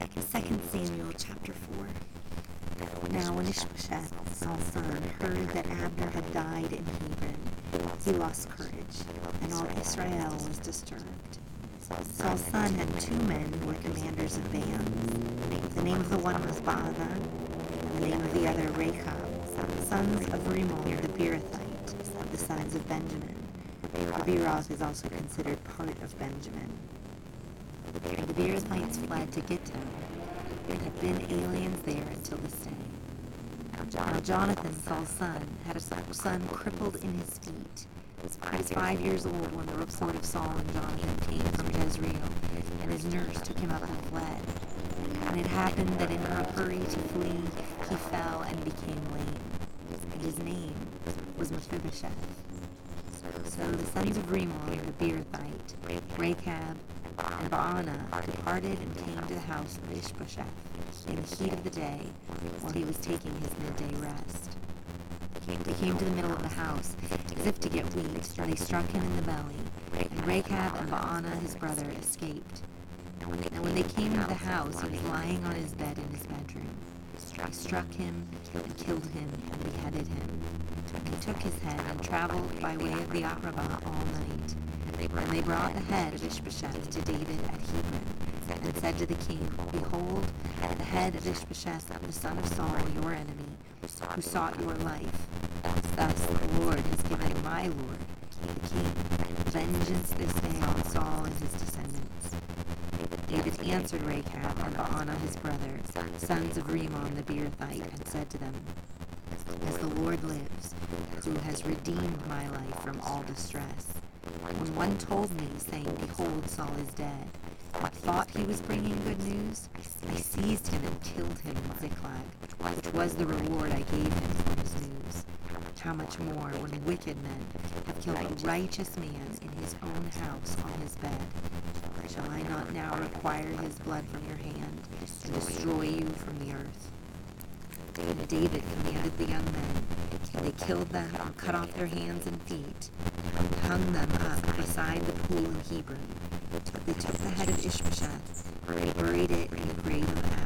2 Samuel chapter 4. Now when Ishbosheth, Saul's son, heard that Abner had died in Hebron, he lost courage, and all Israel was disturbed. Saul's son had two men who were commanders of bands. The name of the one was Baanah, and the name of the other Rechab, sons of Rimmon the Beerothite, the sons of Benjamin. The Beeroth is also considered part of Benjamin. The Beerothites fled to Gittaim, and had been aliens there until this day. Now Jonathan, Saul's son, had a son crippled in his feet. He was five years old when the report of Saul and Jonathan came from Jezreel, and his nurse took him up and fled. And it happened that in her hurry to flee, he fell and became lame. And his name was Mephibosheth. So the sons of Rimmon, the Beerothite, Rechab, and Baanah departed and came to the house of Ishbosheth in the heat of the day while he was taking his midday rest. They came to the middle of the house as if to get wheat, and they struck him in the belly, and Rechab and Baanah his brother escaped. And when they came into the house, he was lying on his bed in his bedroom. They struck him and killed him and beheaded him. He took his head and traveled by way of the Arabah all night. And they brought the head of Ishbosheth to David at Hebron, and said to the king, Behold, the head of Ishbosheth, the son of Saul, your enemy, who sought your life. Thus the Lord has given my lord, the king, vengeance this day on Saul and his descendants. David answered Rechab and Baanah his brother, sons of Rimmon the Beerothite, and said to them, As the Lord lives, who has redeemed my life from all distress, when one told me, saying, Behold, Saul is dead, and thought he was bringing good news, I seized him and killed him in Ziklag, which was the reward I gave him for his news. How much more when wicked men have killed a righteous man in his own house on his bed? Shall I not now require his blood from your hand and destroy you from the earth? And David commanded the young men, they killed them cut off their hands and feet, and hung them up beside the pool in Hebron. But they took the head of Ishbosheth, buried it in the grave of